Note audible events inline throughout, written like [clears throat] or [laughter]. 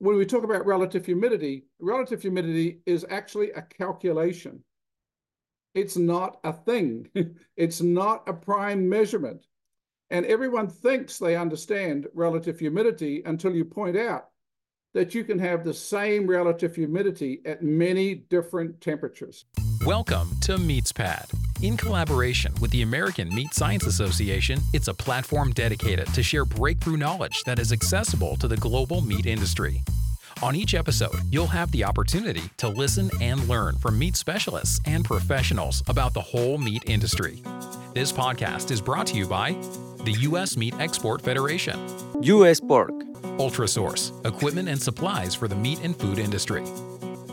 when we talk about relative humidity, relative humidity is actually a calculation. It's not a thing. [laughs] it's not a prime measurement. And everyone thinks they understand relative humidity until you point out that you can have the same relative humidity at many different temperatures. Welcome to MeatsPad. In collaboration with the American Meat Science Association, it's a platform dedicated to share breakthrough knowledge that is accessible to the global meat industry. On each episode, you'll have the opportunity to listen and learn from meat specialists and professionals about the whole meat industry. This podcast is brought to you by the U.S. Meat Export Federation, U.S. Pork, Ultrasource, equipment and supplies for the meat and food industry.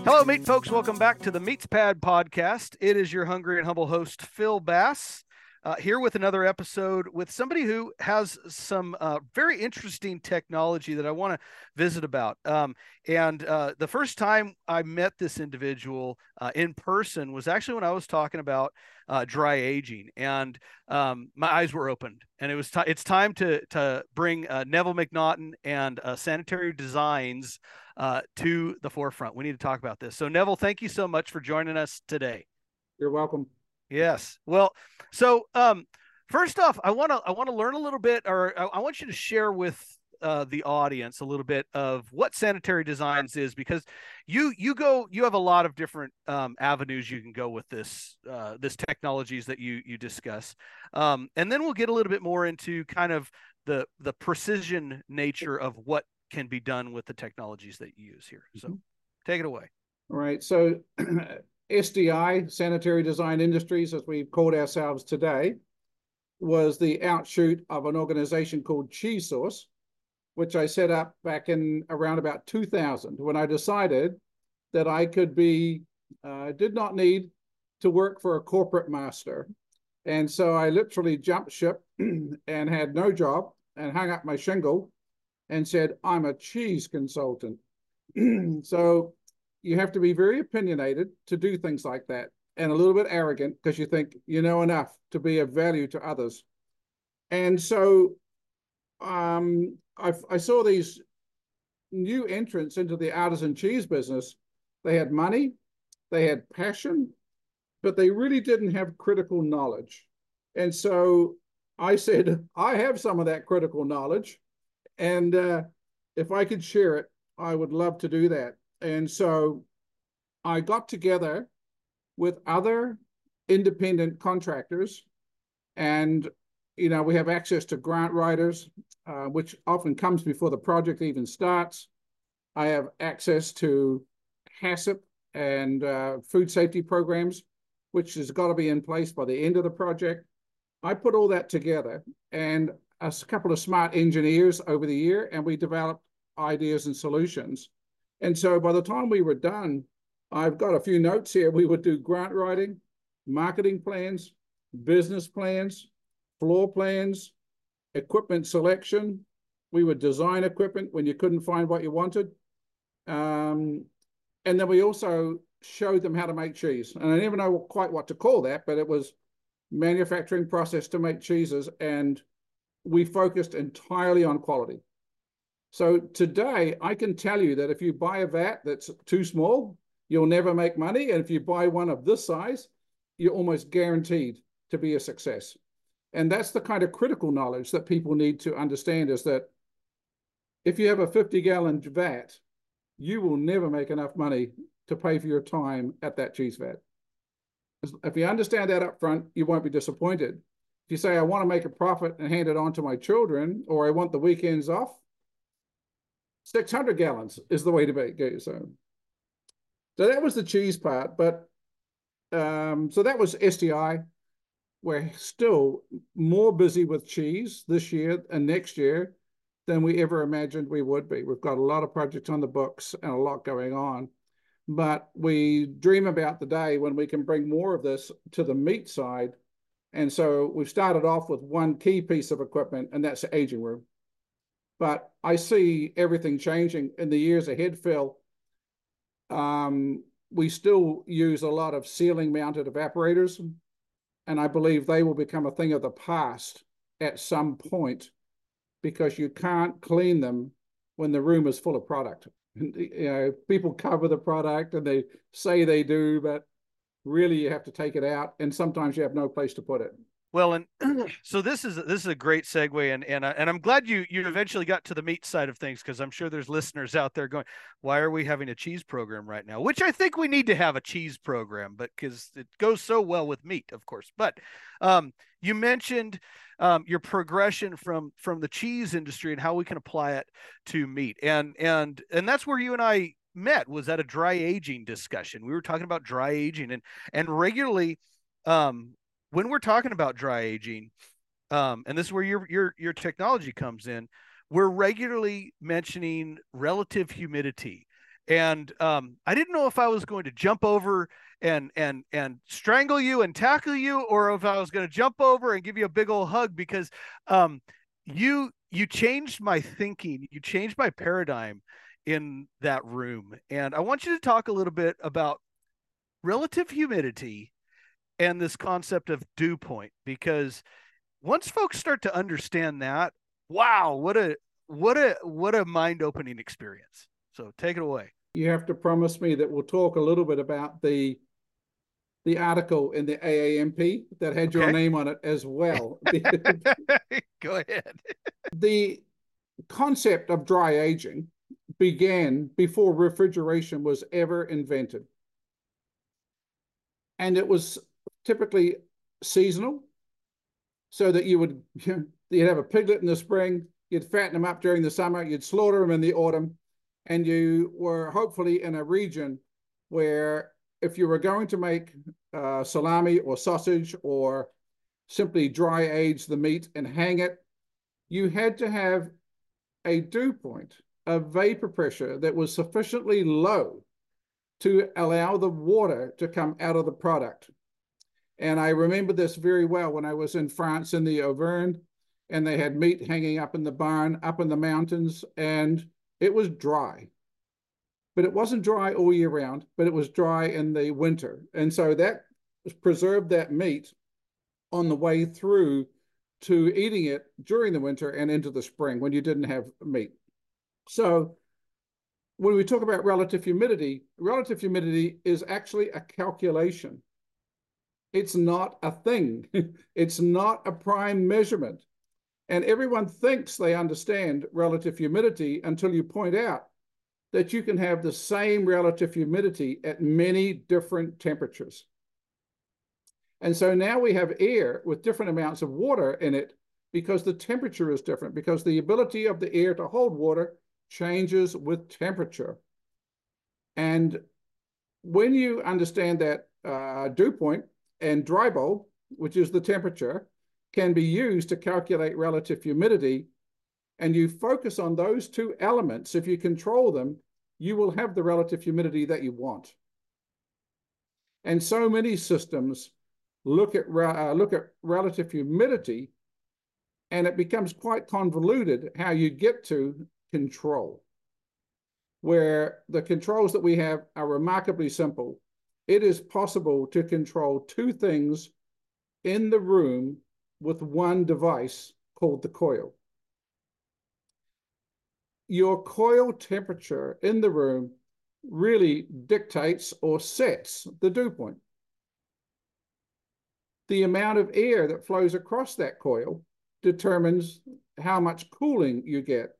Hello, meat folks. Welcome back to the MeatsPad podcast. It is your hungry and humble host, Phil Bass uh, here with another episode with somebody who has some uh, very interesting technology that I want to visit about. Um, and uh, the first time I met this individual uh, in person was actually when I was talking about uh, dry aging, and um, my eyes were opened. And it was t- it's time to to bring uh, Neville McNaughton and Sanitary Designs to the forefront. We need to talk about this. So Neville, thank you so much for joining us today. You're welcome. Yes. Well, so um, first off, I want to I want to learn a little bit, or I, I want you to share with uh, the audience a little bit of what sanitary designs is because you you go you have a lot of different um, avenues you can go with this uh, this technologies that you you discuss um, and then we'll get a little bit more into kind of the the precision nature of what can be done with the technologies that you use here so mm-hmm. take it away all right so [clears throat] SDI, Sanitary Design Industries, as we've called ourselves today, was the outshoot of an organization called CheezSorce, which I set up back in around about 2000 when I decided that I could be, uh, did not need to work for a corporate master. And so I literally jumped ship [clears throat] and had no job and hung up my shingle and said, I'm a cheese consultant. [clears throat] so you have to be very opinionated to do things like that and a little bit arrogant because you think you know enough to be of value to others. And so um, I, I saw these new entrants into the artisan cheese business. They had money, they had passion, but they really didn't have critical knowledge. And so I [laughs] said, I have some of that critical knowledge. And uh, if I could share it, I would love to do that. And so I got together with other independent contractors and you know we have access to grant writers uh, which often comes before the project even starts. I have access to HACCP and uh, food safety programs which has got to be in place by the end of the project. I put all that together and a couple of smart engineers over the year and we developed ideas and solutions and so by the time we were done, I've got a few notes here. We would do grant writing, marketing plans, business plans, floor plans, equipment selection. We would design equipment when you couldn't find what you wanted. Um, and then we also showed them how to make cheese. And I never know quite what to call that, but it was manufacturing process to make cheeses. And we focused entirely on quality. So today, I can tell you that if you buy a vat that's too small, you'll never make money. And if you buy one of this size, you're almost guaranteed to be a success. And that's the kind of critical knowledge that people need to understand is that if you have a 50 gallon vat, you will never make enough money to pay for your time at that cheese vat. If you understand that up front, you won't be disappointed. If you say, I want to make a profit and hand it on to my children, or I want the weekends off, 600 gallons is the way to make. So, so that was the cheese part. But um, so that was SDI. We're still more busy with cheese this year and next year than we ever imagined we would be. We've got a lot of projects on the books and a lot going on. But we dream about the day when we can bring more of this to the meat side. And so we've started off with one key piece of equipment, and that's the aging room. But I see everything changing in the years ahead, Phil. Um, we still use a lot of ceiling mounted evaporators, and I believe they will become a thing of the past at some point because you can't clean them when the room is full of product. You know, people cover the product and they say they do, but really you have to take it out, and sometimes you have no place to put it. Well, and [clears throat] so this is this is a great segue, and and and I'm glad you you eventually got to the meat side of things because I'm sure there's listeners out there going, why are we having a cheese program right now? Which I think we need to have a cheese program, but because it goes so well with meat, of course. But um, you mentioned um, your progression from from the cheese industry and how we can apply it to meat, and and and that's where you and I met was at a dry aging discussion. We were talking about dry aging, and and regularly um, when we're talking about dry aging, um, and this is where your your your technology comes in, we're regularly mentioning relative humidity. And um, I didn't know if I was going to jump over and and and strangle you and tackle you, or if I was going to jump over and give you a big old hug because um, you you changed my thinking, you changed my paradigm in that room. And I want you to talk a little bit about relative humidity and this concept of dew point because once folks start to understand that wow what a what a what a mind-opening experience so take it away you have to promise me that we'll talk a little bit about the the article in the AAMP that had okay. your name on it as well. [laughs] [laughs] Go ahead. the concept of dry aging began before refrigeration was ever invented. And it was typically seasonal, so that you would [laughs] you'd have a piglet in the spring, you'd fatten them up during the summer, you'd slaughter them in the autumn, and you were hopefully in a region where if you were going to make uh, salami or sausage or simply dry age the meat and hang it, you had to have a dew point, a vapor pressure that was sufficiently low to allow the water to come out of the product. And I remember this very well when I was in France in the Auvergne and they had meat hanging up in the barn, up in the mountains, and it was dry. But it wasn't dry all year round, but it was dry in the winter. And so that preserved that meat on the way through to eating it during the winter and into the spring when you didn't have meat. So when we talk about relative humidity, relative humidity is actually a calculation. It's not a thing. [laughs] it's not a prime measurement. And everyone thinks they understand relative humidity until you point out that you can have the same relative humidity at many different temperatures. And so now we have air with different amounts of water in it because the temperature is different, because the ability of the air to hold water changes with temperature. And when you understand that uh, dew point, and dry bulb, which is the temperature, can be used to calculate relative humidity. And you focus on those two elements. If you control them, you will have the relative humidity that you want. And so many systems look at, uh, look at relative humidity and it becomes quite convoluted how you get to control, where the controls that we have are remarkably simple it is possible to control two things in the room with one device called the coil. Your coil temperature in the room really dictates or sets the dew point. The amount of air that flows across that coil determines how much cooling you get.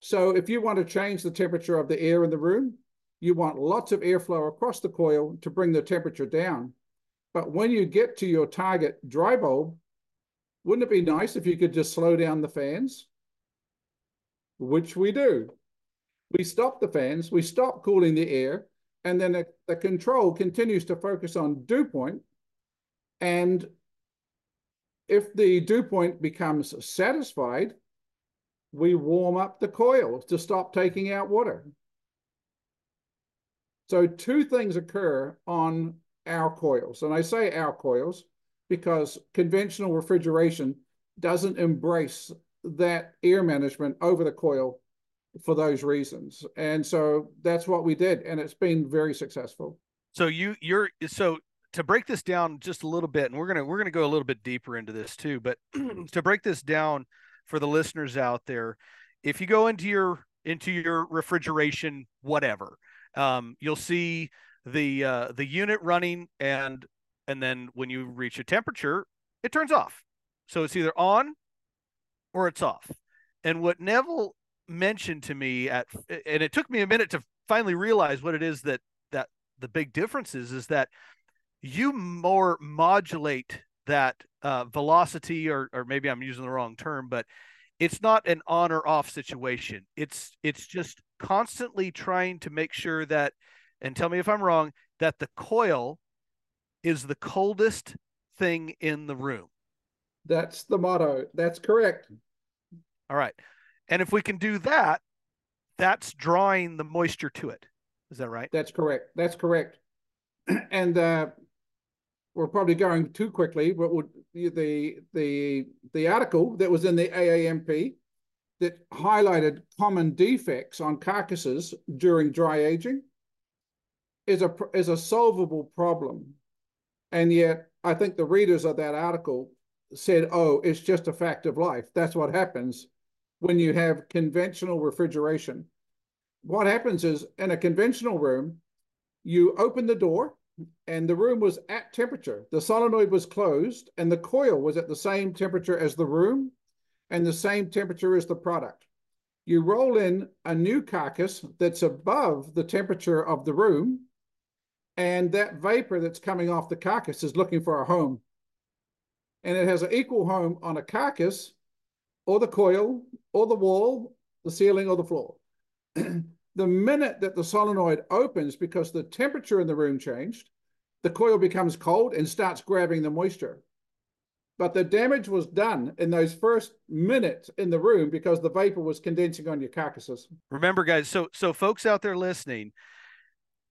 So if you want to change the temperature of the air in the room, you want lots of airflow across the coil to bring the temperature down. But when you get to your target dry bulb, wouldn't it be nice if you could just slow down the fans? Which we do. We stop the fans, we stop cooling the air, and then the, the control continues to focus on dew point. And if the dew point becomes satisfied, we warm up the coil to stop taking out water. So two things occur on our coils. And I say our coils because conventional refrigeration doesn't embrace that air management over the coil for those reasons. And so that's what we did. And it's been very successful. So you you're so to break this down just a little bit, and we're gonna we're gonna go a little bit deeper into this too, but [clears throat] to break this down for the listeners out there, if you go into your into your refrigeration, whatever. Um, you'll see the uh, the unit running, and and then when you reach a temperature, it turns off. So it's either on or it's off. And what Neville mentioned to me at, and it took me a minute to finally realize what it is that that the big difference is, is that you more modulate that uh, velocity, or or maybe I'm using the wrong term, but it's not an on or off situation. It's it's just constantly trying to make sure that, and tell me if I'm wrong, that the coil is the coldest thing in the room. That's the motto. That's correct. All right. And if we can do that, that's drawing the moisture to it. Is that right? That's correct. That's correct. [clears throat] and uh, we're probably going too quickly, but would the the the article that was in the AAMP that highlighted common defects on carcasses during dry aging is a is a solvable problem, and yet I think the readers of that article said, "Oh, it's just a fact of life. That's what happens when you have conventional refrigeration." What happens is in a conventional room, you open the door and the room was at temperature. The solenoid was closed and the coil was at the same temperature as the room and the same temperature as the product. You roll in a new carcass that's above the temperature of the room, and that vapor that's coming off the carcass is looking for a home. And it has an equal home on a carcass, or the coil, or the wall, the ceiling, or the floor. [clears throat] the minute that the solenoid opens because the temperature in the room changed, the coil becomes cold and starts grabbing the moisture. But the damage was done in those first minutes in the room because the vapor was condensing on your carcasses. Remember, guys, so so folks out there listening,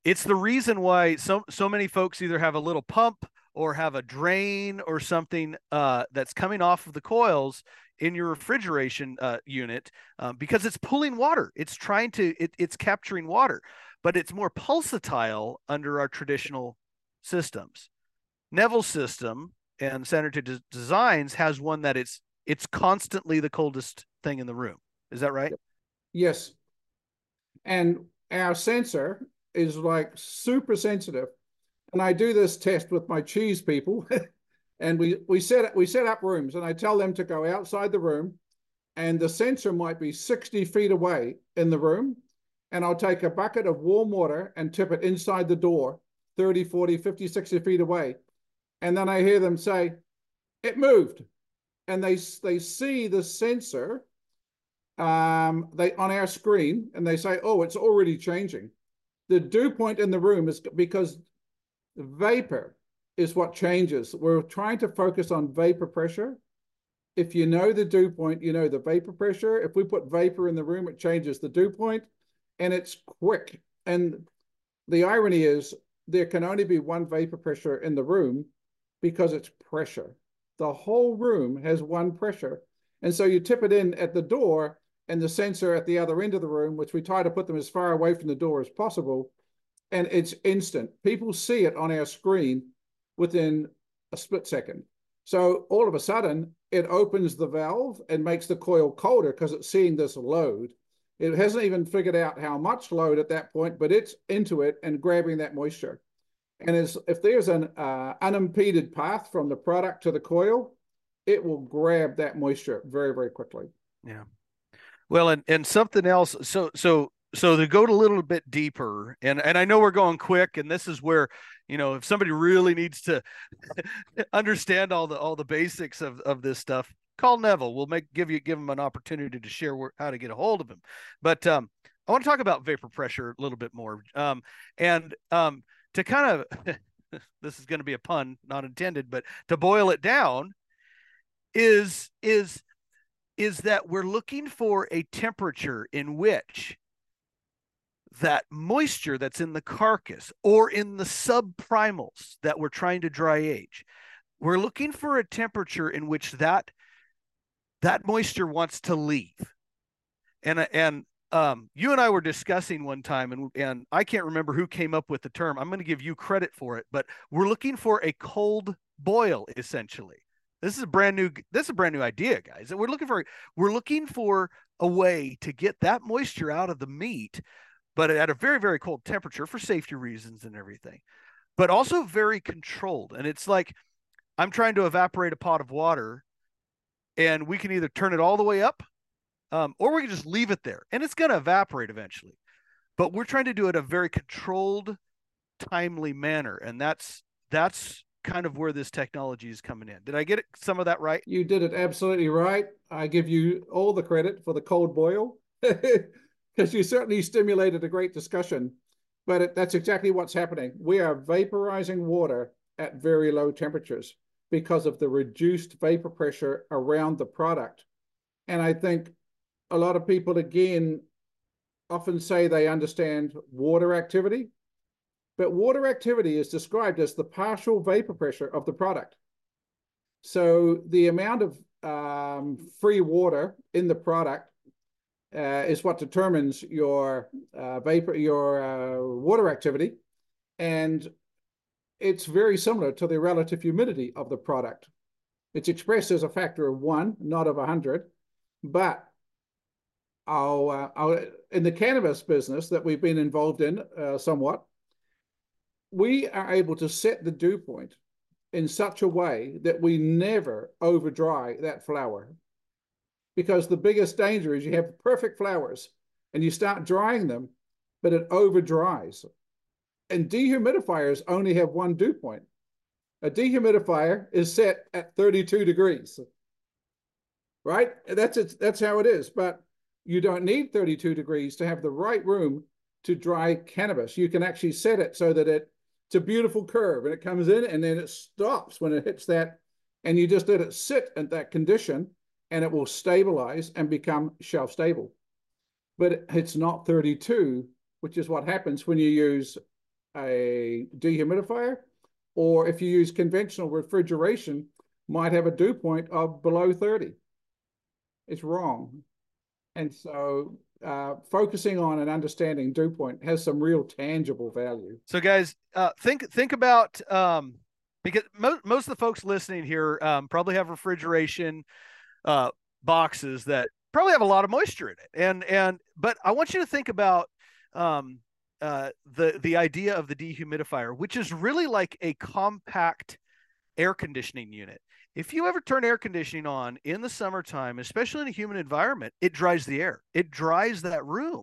it's the reason why so so many folks either have a little pump or have a drain or something uh, that's coming off of the coils in your refrigeration uh, unit um, because it's pulling water. It's trying to it, it's capturing water, but it's more pulsatile under our traditional systems. Neville's system and Sanitary Designs has one that it's it's constantly the coldest thing in the room. Is that right? Yes. And our sensor is like super sensitive. And I do this test with my cheese people. [laughs] and we we set we set up rooms and I tell them to go outside the room and the sensor might be 60 feet away in the room and I'll take a bucket of warm water and tip it inside the door 30, 40, 50, 60 feet away. And then I hear them say, it moved. And they, they see the sensor um, they on our screen and they say, oh, it's already changing. The dew point in the room is because vapor is what changes. We're trying to focus on vapor pressure. If you know the dew point, you know the vapor pressure. If we put vapor in the room, it changes the dew point and it's quick. And the irony is there can only be one vapor pressure in the room because it's pressure. The whole room has one pressure. And so you tip it in at the door and the sensor at the other end of the room, which we try to put them as far away from the door as possible. And it's instant. People see it on our screen within a split second. So all of a sudden, it opens the valve and makes the coil colder because it's seeing this load. It hasn't even figured out how much load at that point, but it's into it and grabbing that moisture. And as, if there's an uh, unimpeded path from the product to the coil, it will grab that moisture very, very quickly. Yeah. Well, and, and something else. So, so, so to go a little bit deeper and, and I know we're going quick and this is where, you know, if somebody really needs to [laughs] understand all the, all the basics of, of this stuff, call Neville. We'll make give you give him an opportunity to share where, how to get a hold of him. But um, I want to talk about vapor pressure a little bit more. Um, and um, to kind of [laughs] this is going to be a pun, not intended, but to boil it down, is is is that we're looking for a temperature in which that moisture that's in the carcass or in the subprimals that we're trying to dry age we're looking for a temperature in which that that moisture wants to leave. And and um, you and I were discussing one time, and and I can't remember who came up with the term. I'm going to give you credit for it, but we're looking for a cold boil essentially. This is a brand new. This is a brand new idea, guys. We're looking for. We're looking for a way to get that moisture out of the meat, but at a very, very cold temperature for safety reasons and everything, but also very controlled. And it's like I'm trying to evaporate a pot of water, and we can either turn it all the way up um, or we can just leave it there and it's going to evaporate eventually. But we're trying to do it a very controlled, timely manner. And that's, that's kind of where this technology is coming in. Did I get some of that right? You did it absolutely right. I give you all the credit for the cold boil [laughs] because you certainly stimulated a great discussion. But it, that's exactly what's happening. We are vaporizing water at very low temperatures because of the reduced vapor pressure around the product. And I think a lot of people, again, often say they understand water activity, but water activity is described as the partial vapor pressure of the product. So the amount of um, free water in the product uh, is what determines your uh, vapor, your uh, water activity, and it's very similar to the relative humidity of the product. It's expressed as a factor of one, not of a hundred, but I'll, uh, in the cannabis business that we've been involved in uh, somewhat, we are able to set the dew point in such a way that we never over dry that flower. Because the biggest danger is you have perfect flowers and you start drying them, but it over dries. And dehumidifiers only have one dew point. A dehumidifier is set at 32 degrees. Right? That's it, that's how it is. But you don't need 32 degrees to have the right room to dry cannabis. You can actually set it so that it, it's a beautiful curve and it comes in and then it stops when it hits that. And you just let it sit at that condition and it will stabilize and become shelf stable. But it's not 32, which is what happens when you use a dehumidifier or if you use conventional refrigeration, might have a dew point of below 30. It's wrong. And so uh, focusing on and understanding dew point has some real tangible value. So, guys, uh, think think about um, because most most of the folks listening here um, probably have refrigeration uh, boxes that probably have a lot of moisture in it, and and but I want you to think about um, uh, the the idea of the dehumidifier, which is really like a compact air conditioning unit if you ever turn air conditioning on in the summertime, especially in a humid environment, it dries the air. It dries that room.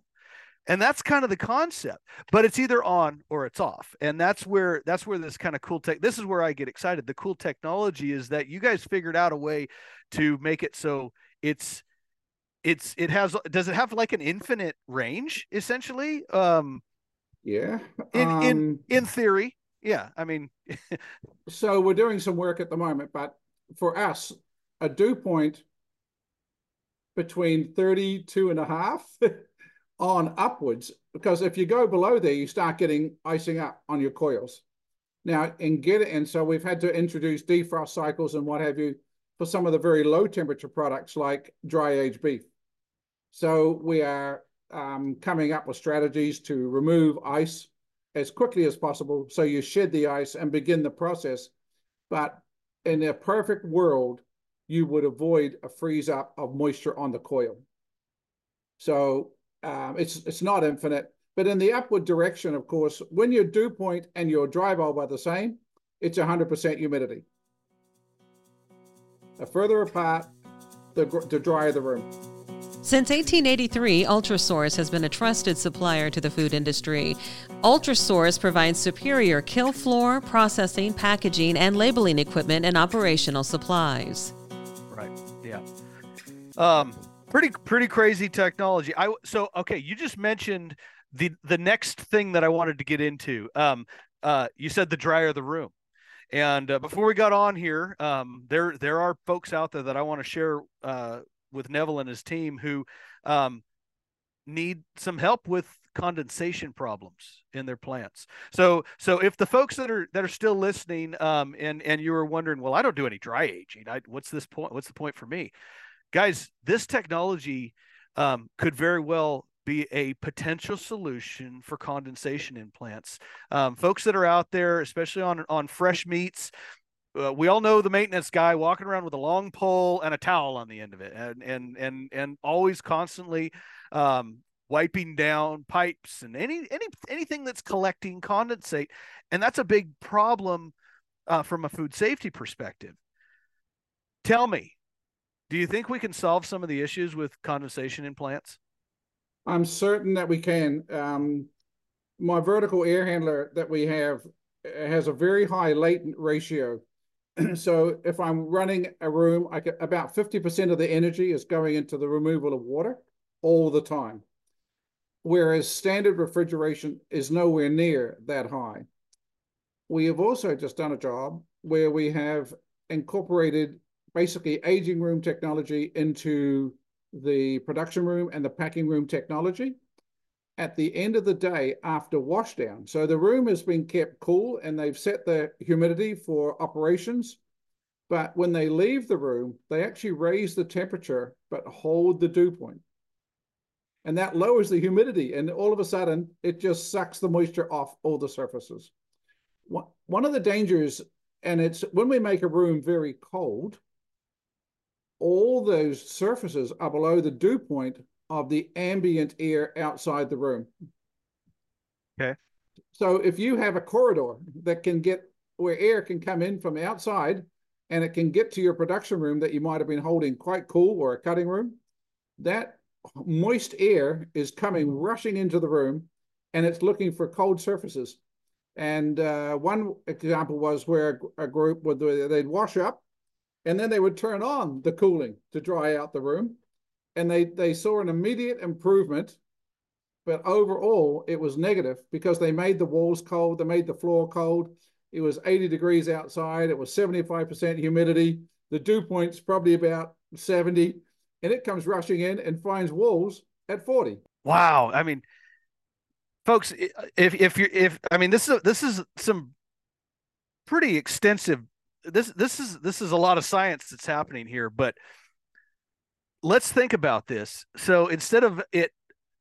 And that's kind of the concept. But it's either on or it's off. And that's where that's where this kind of cool tech this is where I get excited. The cool technology is that you guys figured out a way to make it so it's it's it has does it have like an infinite range essentially? Um yeah. In um, in in theory. Yeah. I mean [laughs] so we're doing some work at the moment, but for us, a dew point between 32 and a half [laughs] on upwards, because if you go below there, you start getting icing up on your coils. Now, and get it, and so we've had to introduce defrost cycles and what have you for some of the very low temperature products like dry aged beef. So we are um, coming up with strategies to remove ice as quickly as possible. So you shed the ice and begin the process. But in a perfect world, you would avoid a freeze up of moisture on the coil. So um, it's it's not infinite, but in the upward direction, of course, when your dew point and your dry bulb are the same, it's 100% humidity. The further apart, the, the drier the room. Since 1883, Ultrasource has been a trusted supplier to the food industry. Ultrasource provides superior kill floor, processing, packaging, and labeling equipment and operational supplies. Right. Yeah. Um, pretty pretty crazy technology. I so okay. You just mentioned the the next thing that I wanted to get into. Um, uh, you said the drier the room. And uh, before we got on here, um, there there are folks out there that I want to share uh, with Neville and his team who um, need some help with condensation problems in their plants. So so if the folks that are that are still listening um, and and you were wondering, well, I don't do any dry aging. I, what's this point? What's the point for me, guys? This technology um, could very well be a potential solution for condensation in plants. Um, folks that are out there, especially on on fresh meats, uh, we all know the maintenance guy walking around with a long pole and a towel on the end of it, and and and and always constantly um, wiping down pipes and any any anything that's collecting condensate, and that's a big problem uh, from a food safety perspective. Tell me, do you think we can solve some of the issues with condensation in plants? I'm certain that we can. Um, my vertical air handler that we have uh, has a very high latent ratio. [clears throat] so if I'm running a room, I get about 50% of the energy is going into the removal of water all the time. Whereas standard refrigeration is nowhere near that high. We have also just done a job where we have incorporated basically aging room technology into the production room and the packing room technology at the end of the day after washdown. So the room has been kept cool and they've set the humidity for operations. But when they leave the room, they actually raise the temperature but hold the dew point. And that lowers the humidity. And all of a sudden, it just sucks the moisture off all the surfaces. One of the dangers, and it's when we make a room very cold, all those surfaces are below the dew point of the ambient air outside the room. Okay. So if you have a corridor that can get where air can come in from outside and it can get to your production room that you might have been holding quite cool or a cutting room, that moist air is coming rushing into the room and it's looking for cold surfaces. And uh, one example was where a, a group would they'd wash up and then they would turn on the cooling to dry out the room and they they saw an immediate improvement but overall it was negative because they made the walls cold they made the floor cold. It was 80 degrees outside it was 75% humidity. The dew point's probably about 70 and it comes rushing in and finds walls at 40 wow i mean folks if if you're if i mean this is this is some pretty extensive this this is this is a lot of science that's happening here but let's think about this. So instead of it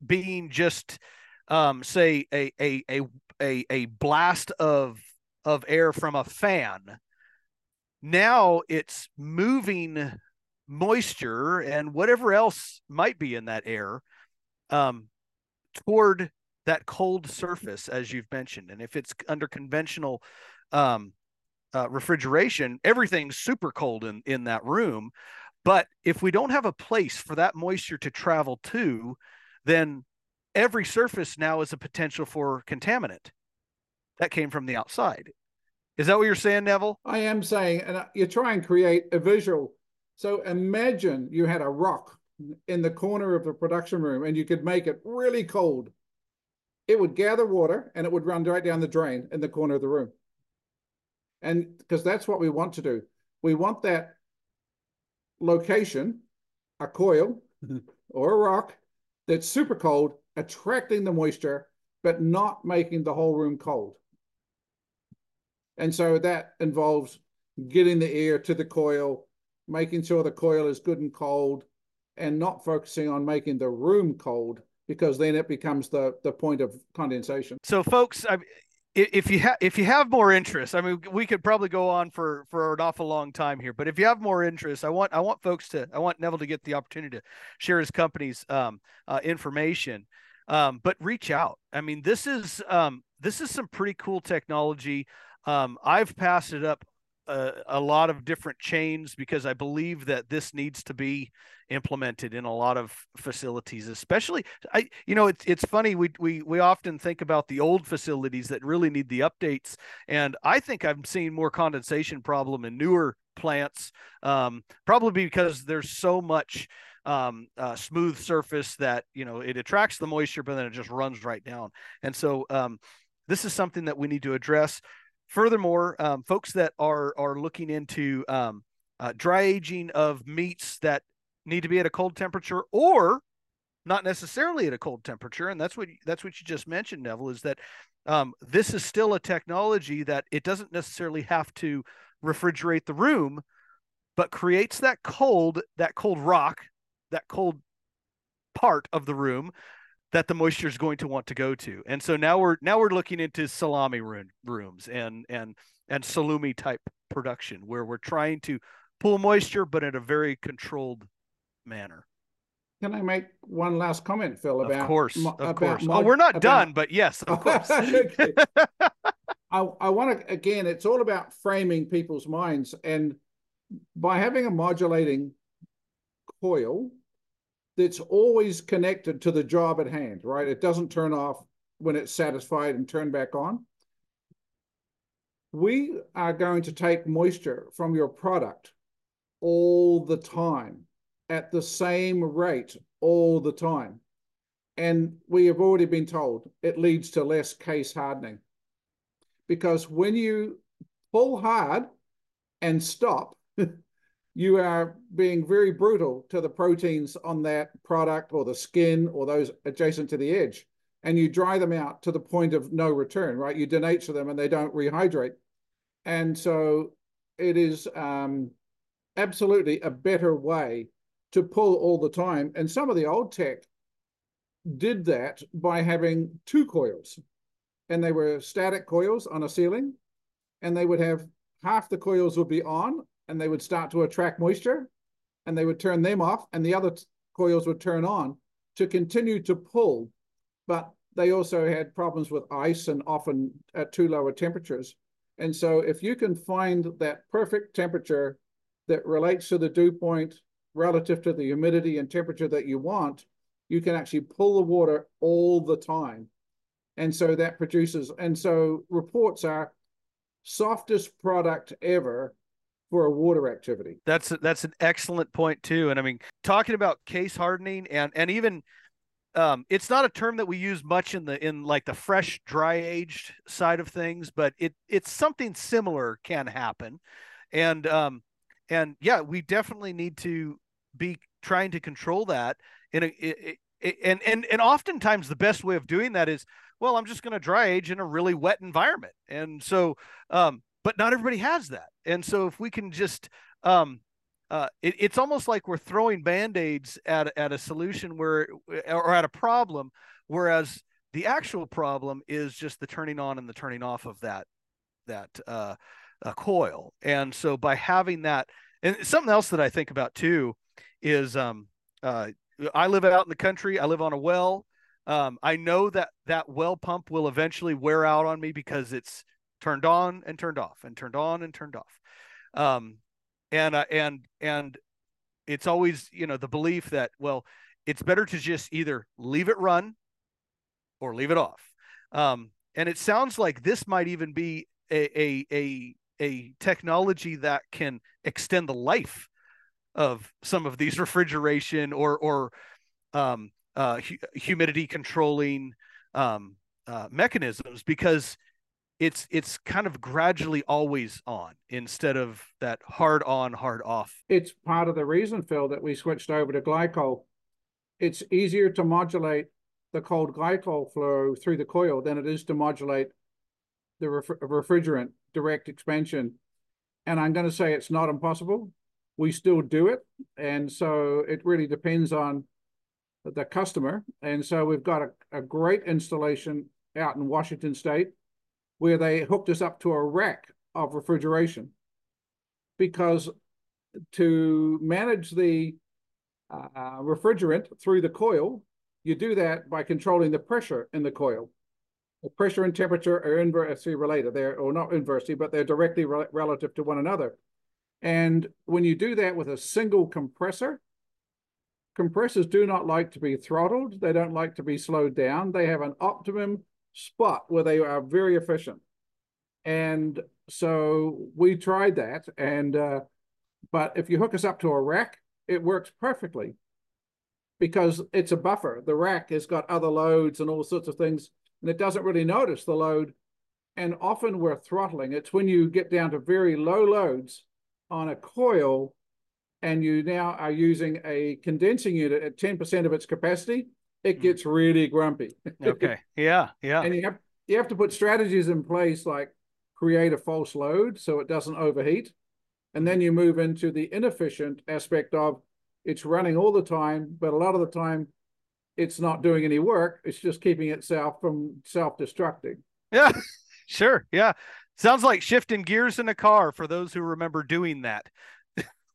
being just um, say a, a a a a blast of of air from a fan, now it's moving moisture and whatever else might be in that air um, toward that cold surface, as you've mentioned. And if it's under conventional um, uh, refrigeration, everything's super cold in in that room. But if we don't have a place for that moisture to travel to, then every surface now is a potential for contaminant that came from the outside. Is that what you're saying, Neville? I am saying, and you try and create a visual. So imagine you had a rock in the corner of the production room and you could make it really cold. It would gather water and it would run right down the drain in the corner of the room. And because that's what we want to do. We want that location, a coil mm-hmm. or a rock that's super cold, attracting the moisture, but not making the whole room cold. And so that involves getting the air to the coil, making sure the coil is good and cold, and not focusing on making the room cold because then it becomes the the point of condensation. So, folks, I, if you have if you have more interest i mean we could probably go on for for an awful long time here but if you have more interest i want i want folks to i want neville to get the opportunity to share his company's um, uh, information um, but reach out. I mean this is um, this is some pretty cool technology. Um, i've passed it up a, a, lot of different chains because I believe that this needs to be implemented in a lot of facilities, especially I you know it's it's funny we we we often think about the old facilities that really need the updates and I think I'm seeing more condensation problem in newer plants um, probably because there's so much um, uh, smooth surface that you know it attracts the moisture but then it just runs right down and so um, this is something that we need to address Furthermore, um, folks that are are looking into um, uh, dry aging of meats that need to be at a cold temperature or not necessarily at a cold temperature, and that's what that's what you just mentioned, Neville, is that um, this is still a technology that it doesn't necessarily have to refrigerate the room, but creates that cold, that cold rock, that cold part of the room that the moisture is going to want to go to. And so now we're now we're looking into salami room, rooms and and and salumi type production where we're trying to pull moisture but in a very controlled manner. Can I make one last comment, Phil? About of course, of about course. mod- oh, we're not about- done, but yes, of [laughs] course. I, I want to, again, it's all about framing people's minds. And by having a modulating coil that's always connected to the job at hand, right? It doesn't turn off when it's satisfied and turn back on. We are going to take moisture from your product all the time at the same rate all the time. And we have already been told it leads to less case hardening. Because when you pull hard and stop, [laughs] you are being very brutal to the proteins on that product or the skin or those adjacent to the edge. And you dry them out to the point of no return, right? You denature them and they don't rehydrate. And so it is um, absolutely a better way to pull all the time. And some of the old tech did that by having two coils, and they were static coils on a ceiling, and they would have half the coils would be on, and they would start to attract moisture, and they would turn them off, and the other coils would turn on to continue to pull. But they also had problems with ice and often at too lower temperatures. And so, if you can find that perfect temperature that relates to the dew point relative to the humidity and temperature that you want, you can actually pull the water all the time. And so that produces, and so reports are softest product ever for a water activity. That's that's an excellent point too. And I mean, talking about case hardening and and even um, it's not a term that we use much in the in like the fresh dry aged side of things, but it it's something similar can happen, and um, and yeah, we definitely need to be trying to control that in a and and and oftentimes the best way of doing that is well, I'm just going to dry age in a really wet environment, and so um, but not everybody has that, and so if we can just um, uh, it, it's almost like we're throwing band-aids at, at a solution where or at a problem whereas the actual problem is just the turning on and the turning off of that that uh, uh, coil. And so by having that and something else that i think about too is um, uh, i live out in the country i live on a well. Um, i know that that well pump will eventually wear out on me because it's turned on and turned off and turned on and turned off. Um, and uh, and and it's always you know the belief that well it's better to just either leave it run or leave it off. Um, and it sounds like this might even be a, a a a technology that can extend the life of some of these [laughs] refrigeration or or um, uh, hu- humidity controlling um, uh, mechanisms because it's it's kind of gradually always on instead of that hard on hard off It's part of the reason, Phil, that we switched over to glycol. It's easier to modulate the cold glycol flow through the coil than it is to modulate the ref- refrigerant direct expansion. And I'm going to say it's not impossible. We still do it. And so it really depends on the customer. And so we've got a, a great installation out in Washington State where they hooked us up to a rack of refrigeration because to manage the uh, refrigerant through the coil, you do that by controlling the pressure in the coil. The pressure and temperature are inversely related. They're or not inversely, but they're directly re relative to one another. And when you do that with a single compressor, compressors do not like to be throttled. They don't like to be slowed down. They have an optimum spot where they are very efficient. And so we tried that. And, uh, but if you hook us up to a rack, it works perfectly because it's a buffer. The rack has got other loads and all sorts of things, and it doesn't really notice the load. And often we're throttling. It's when you get down to very low loads on a coil and you now are using a condensing unit at 10% of its capacity, it hmm. gets really grumpy. okay [laughs] yeah yeah and you have you have to put strategies in place like create a false load so it doesn't overheat. And then hmm. you move into the inefficient aspect of it's running all the time, but a lot of the time it's not doing any work. It's just keeping itself from self-destructing. Yeah, [laughs] sure. Yeah. Sounds like shifting gears in a car for those who remember doing that.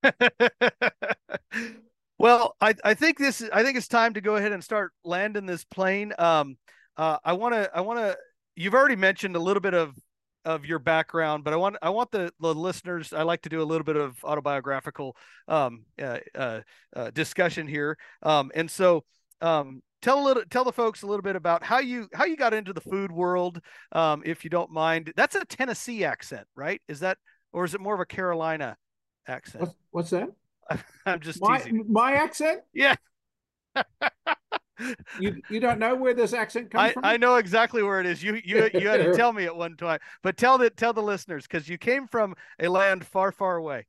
[laughs] well, I, I think this is, I think it's time to go ahead and start landing this plane. Um, uh, I want to I want to you've already mentioned a little bit of of your background, but I want I want the, the listeners. I like to do a little bit of autobiographical um, uh, uh, uh, discussion here, um, and so um, tell a little tell the folks a little bit about how you how you got into the food world, um, if you don't mind. That's a Tennessee accent, right? Is that or is it more of a Carolina accent? What's, what's that? [laughs] I'm just my teasing. my accent. [laughs] Yeah. [laughs] You you don't know where this accent comes I, from? I know exactly where it is. You you you had to tell me at one time, but tell the tell the listeners because you came from a land far far away.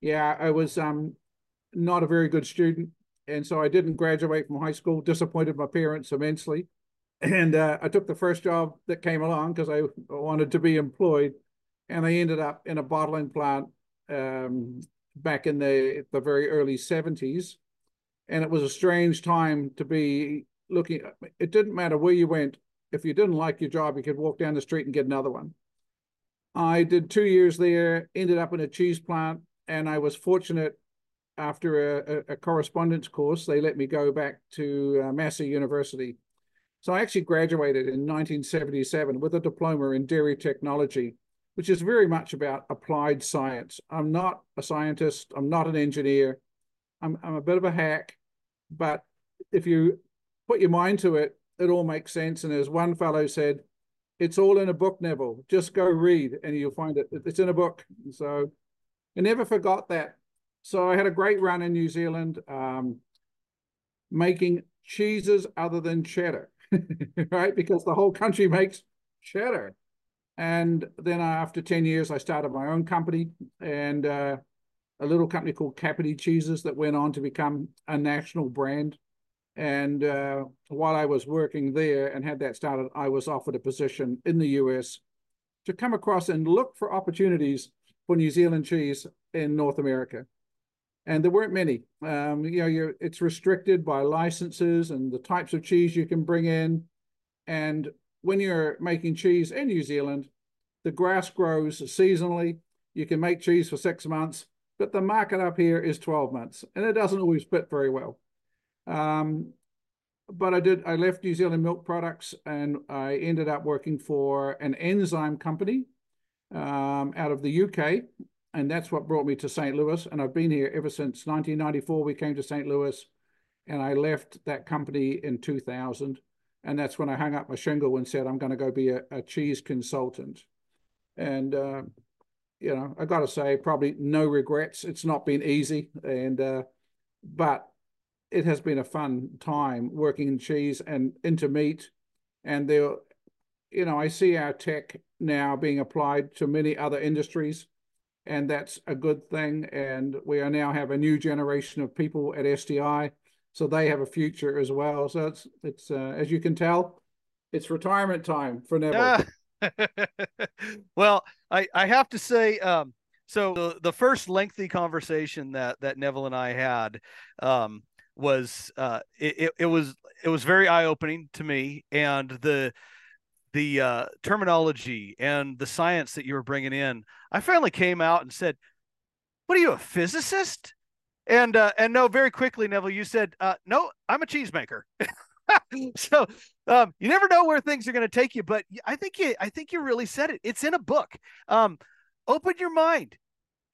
Yeah, I was um not a very good student, and so I didn't graduate from high school. Disappointed my parents immensely, and uh, I took the first job that came along because I wanted to be employed, and I ended up in a bottling plant um, back in the the very early seventies and it was a strange time to be looking. It didn't matter where you went. If you didn't like your job, you could walk down the street and get another one. I did two years there, ended up in a cheese plant, and I was fortunate after a, a correspondence course, they let me go back to uh, Massey University. So I actually graduated in 1977 with a diploma in dairy technology, which is very much about applied science. I'm not a scientist, I'm not an engineer. I'm, I'm a bit of a hack, but if you put your mind to it, it all makes sense. And as one fellow said, it's all in a book, Neville. Just go read and you'll find it. It's in a book. So I never forgot that. So I had a great run in New Zealand, um, making cheeses other than cheddar, [laughs] right? Because the whole country [laughs] makes cheddar. And then after 10 years, I started my own company and uh, a little company called Kapiti Cheeses that went on to become a national brand. And uh, while I was working there and had that started, I was offered a position in the US to come across and look for opportunities for New Zealand cheese in North America. And there weren't many. Um, you know, it's restricted by licenses and the types of cheese you can bring in. And when you're making cheese in New Zealand, the grass grows seasonally. You can make cheese for six months but the market up here is 12 months and it doesn't always fit very well. Um, but I did, I left New Zealand Milk Products and I ended up working for an enzyme company um, out of the UK. And that's what brought me to St. Louis. And I've been here ever since 1994. We came to St. Louis and I left that company in 2000. And that's when I hung up my shingle and said, I'm going to go be a, a cheese consultant. And uh, you know, I got to say, probably no regrets. It's not been easy, and uh, but it has been a fun time working in cheese and into meat, and there, you know, I see our tech now being applied to many other industries, and that's a good thing. And we are now have a new generation of people at SDI, so they have a future as well. So it's it's uh, as you can tell, it's retirement time for Neville. Yeah. [laughs] well, I, I have to say, um, so the, the first lengthy conversation that, that Neville and I had, um, was, uh, it, it was, it was very eye opening to me and the, the, uh, terminology and the science that you were bringing in, I finally came out and said, what are you, a physicist? And, uh, and no, very quickly, Neville, you said, uh, no, I'm a cheesemaker. [laughs] so um, you never know where things are going to take you, but I think you, I think you really said it. It's in a book. Um, open your mind.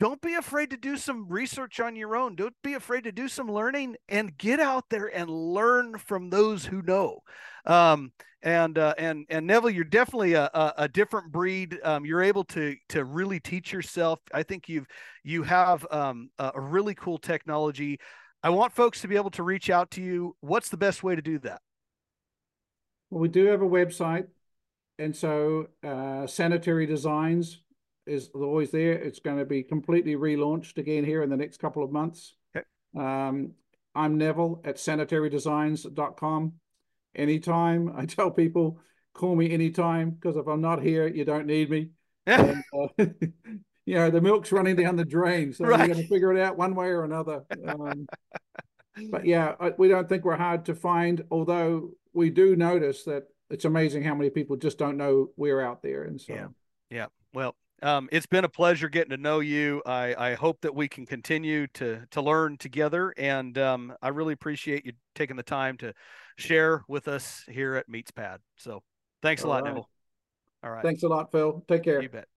Don't be afraid to do some research on your own. Don't be afraid to do some learning and get out there and learn from those who know. Um, and uh, and and Neville, you're definitely a, a, a different breed. Um, you're able to to really teach yourself. I think you've you have um, a really cool technology. I want folks to be able to reach out to you. What's the best way to do that? Well, we do have a website. And so uh, Sanitary Designs is always there. It's going to be completely relaunched again here in the next couple of months. Okay. Um, I'm Neville at sanitarydesigns.com. Anytime. I tell people, call me anytime because if I'm not here, you don't need me. and, uh, [laughs] you know, the milk's running down the drain. So right. you're going to figure it out one way or another. Um, but yeah, we don't think we're hard to find, although we do notice that it's amazing how many people just don't know we're out there. And so, Yeah. Yeah. Well, um, it's been a pleasure getting to know you. I, I hope that we can continue to to learn together, and um, I really appreciate you taking the time to share with us here at Meets Pad. So, thanks a lot, right. Neville. All right, thanks a lot, Phil. Take care. you bet.